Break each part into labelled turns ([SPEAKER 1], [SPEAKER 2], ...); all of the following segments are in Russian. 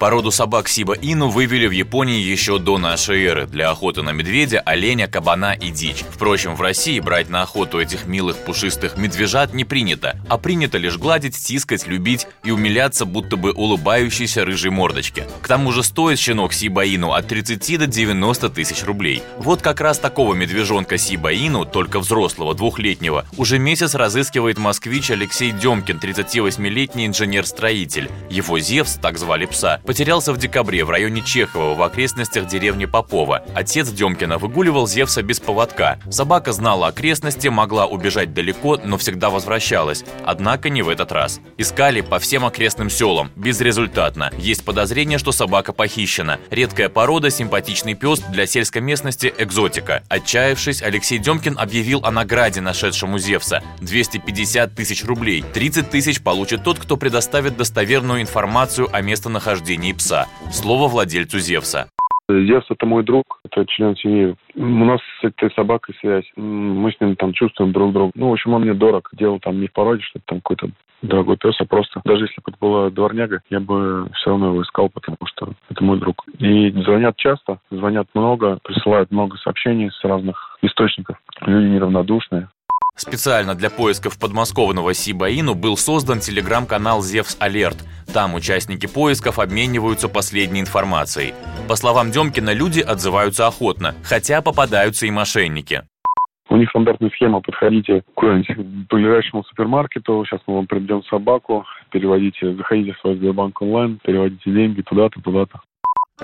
[SPEAKER 1] Породу собак Сиба Ину вывели в Японии еще до нашей эры для охоты на медведя, оленя, кабана и дичь. Впрочем, в России брать на охоту этих милых пушистых медвежат не принято, а принято лишь гладить, тискать, любить и умиляться будто бы улыбающейся рыжей мордочке. К тому же стоит щенок Сиба Ину от 30 до 90 тысяч рублей. Вот как раз такого медвежонка Сиба Ину, только взрослого, двухлетнего, уже месяц разыскивает москвич Алексей Демкин, 38-летний инженер-строитель. Его Зевс, так звали пса, потерялся в декабре в районе Чехова в окрестностях деревни Попова. Отец Демкина выгуливал Зевса без поводка. Собака знала окрестности, могла убежать далеко, но всегда возвращалась. Однако не в этот раз. Искали по всем окрестным селам. Безрезультатно. Есть подозрение, что собака похищена. Редкая порода, симпатичный пес для сельской местности экзотика. Отчаявшись, Алексей Демкин объявил о награде нашедшему Зевса. 250 тысяч рублей. 30 тысяч получит тот, кто предоставит достоверную информацию о местонахождении поведении пса. Слово владельцу Зевса.
[SPEAKER 2] Зевс это мой друг, это член семьи. У нас с этой собакой связь. Мы с ним там чувствуем друг друга. Ну, в общем, он мне дорог. Дело там не в породе, что это там какой-то дорогой пес, а просто даже если бы это была дворняга, я бы все равно его искал, потому что это мой друг. И звонят часто, звонят много, присылают много сообщений с разных источников. Люди неравнодушные.
[SPEAKER 1] Специально для поисков подмосковного Сибаину был создан телеграм-канал «Зевс Алерт». Там участники поисков обмениваются последней информацией. По словам Демкина, люди отзываются охотно, хотя попадаются и мошенники.
[SPEAKER 2] У них стандартная схема. Подходите к ближайшему супермаркету, сейчас мы вам приведем собаку, переводите, заходите в свой Сбербанк онлайн, переводите деньги туда-то, туда-то.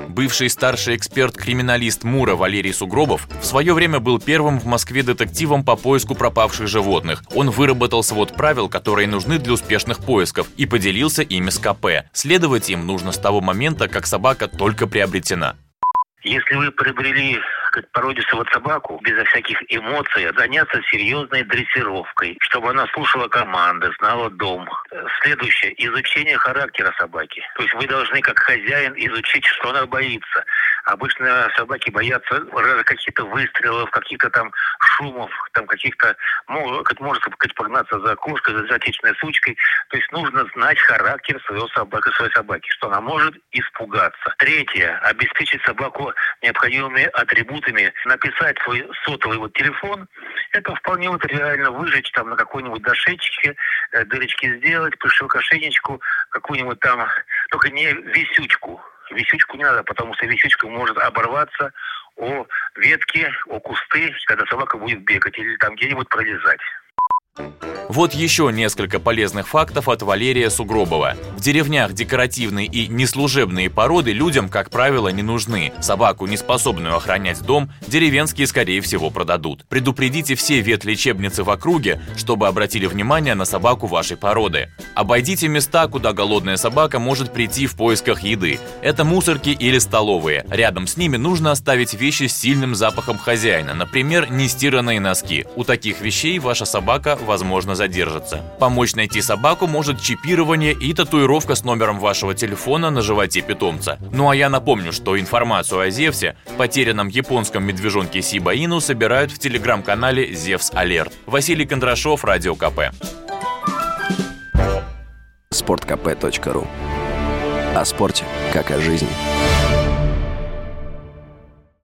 [SPEAKER 1] Бывший старший эксперт-криминалист МУРа Валерий Сугробов в свое время был первым в Москве детективом по поиску пропавших животных. Он выработал свод правил, которые нужны для успешных поисков, и поделился ими с КП. Следовать им нужно с того момента, как собака только приобретена.
[SPEAKER 3] Если вы приобрели сказать, породистую собаку безо всяких эмоций, заняться серьезной дрессировкой, чтобы она слушала команды, знала дом. Следующее – изучение характера собаки. То есть вы должны как хозяин изучить, что она боится. Обычно собаки боятся каких-то выстрелов, каких-то там шумов, там каких-то, как можно сказать, погнаться за кошкой, за отечественной сучкой. То есть нужно знать характер своего собаки, своей собаки, что она может испугаться. Третье – обеспечить собаку необходимыми атрибутами, написать свой сотовый вот телефон, это вполне вот реально выжечь там на какой-нибудь дошечке, э, дырочки сделать, пришел кошенечку, какую-нибудь там, только не висючку, Висючку не надо, потому что висючка может оборваться о ветки, о кусты, когда собака будет бегать или там где-нибудь пролезать.
[SPEAKER 1] Вот еще несколько полезных фактов от Валерия Сугробова. В деревнях декоративные и неслужебные породы людям, как правило, не нужны. Собаку, не способную охранять дом, деревенские, скорее всего, продадут. Предупредите все ветлечебницы в округе, чтобы обратили внимание на собаку вашей породы. Обойдите места, куда голодная собака может прийти в поисках еды. Это мусорки или столовые. Рядом с ними нужно оставить вещи с сильным запахом хозяина, например, нестиранные носки. У таких вещей ваша собака возможно, задержится. Помочь найти собаку может чипирование и татуировка с номером вашего телефона на животе питомца. Ну а я напомню, что информацию о Зевсе, потерянном японском медвежонке Сибаину, собирают в телеграм-канале Зевс Алерт. Василий Кондрашов, Радио КП.
[SPEAKER 4] Спорткп.ру О спорте, как о жизни.